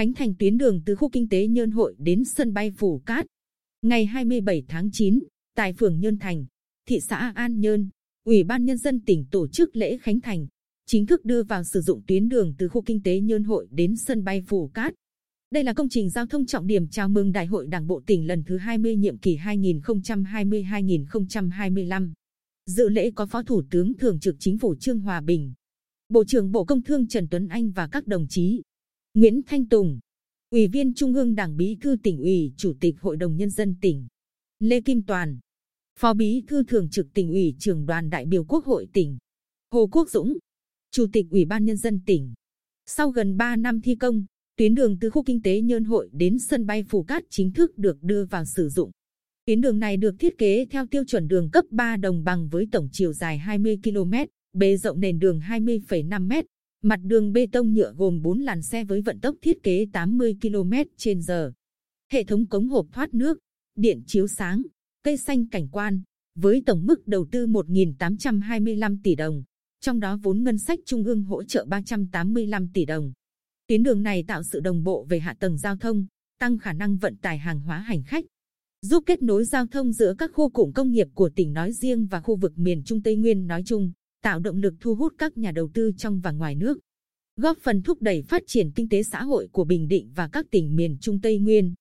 khánh thành tuyến đường từ khu kinh tế Nhơn Hội đến sân bay Phủ Cát. Ngày 27 tháng 9, tại phường Nhơn Thành, thị xã An Nhơn, Ủy ban Nhân dân tỉnh tổ chức lễ khánh thành, chính thức đưa vào sử dụng tuyến đường từ khu kinh tế Nhơn Hội đến sân bay Phủ Cát. Đây là công trình giao thông trọng điểm chào mừng Đại hội Đảng bộ tỉnh lần thứ 20 nhiệm kỳ 2020-2025. Dự lễ có Phó Thủ tướng Thường trực Chính phủ Trương Hòa Bình, Bộ trưởng Bộ Công Thương Trần Tuấn Anh và các đồng chí Nguyễn Thanh Tùng, Ủy viên Trung ương Đảng Bí thư tỉnh ủy, Chủ tịch Hội đồng Nhân dân tỉnh, Lê Kim Toàn, Phó Bí thư Thường trực tỉnh ủy, Trưởng đoàn đại biểu Quốc hội tỉnh, Hồ Quốc Dũng, Chủ tịch Ủy ban Nhân dân tỉnh. Sau gần 3 năm thi công, tuyến đường từ khu kinh tế Nhơn Hội đến sân bay Phù Cát chính thức được đưa vào sử dụng. Tuyến đường này được thiết kế theo tiêu chuẩn đường cấp 3 đồng bằng với tổng chiều dài 20 km, bề rộng nền đường 20,5 m, mặt đường bê tông nhựa gồm 4 làn xe với vận tốc thiết kế 80 km/h. Hệ thống cống hộp thoát nước, điện chiếu sáng, cây xanh cảnh quan, với tổng mức đầu tư 1.825 tỷ đồng, trong đó vốn ngân sách trung ương hỗ trợ 385 tỷ đồng. Tuyến đường này tạo sự đồng bộ về hạ tầng giao thông, tăng khả năng vận tải hàng hóa hành khách, giúp kết nối giao thông giữa các khu cụm công nghiệp của tỉnh nói riêng và khu vực miền Trung Tây Nguyên nói chung, tạo động lực thu hút các nhà đầu tư trong và ngoài nước, góp phần thúc đẩy phát triển kinh tế xã hội của Bình Định và các tỉnh miền Trung Tây Nguyên.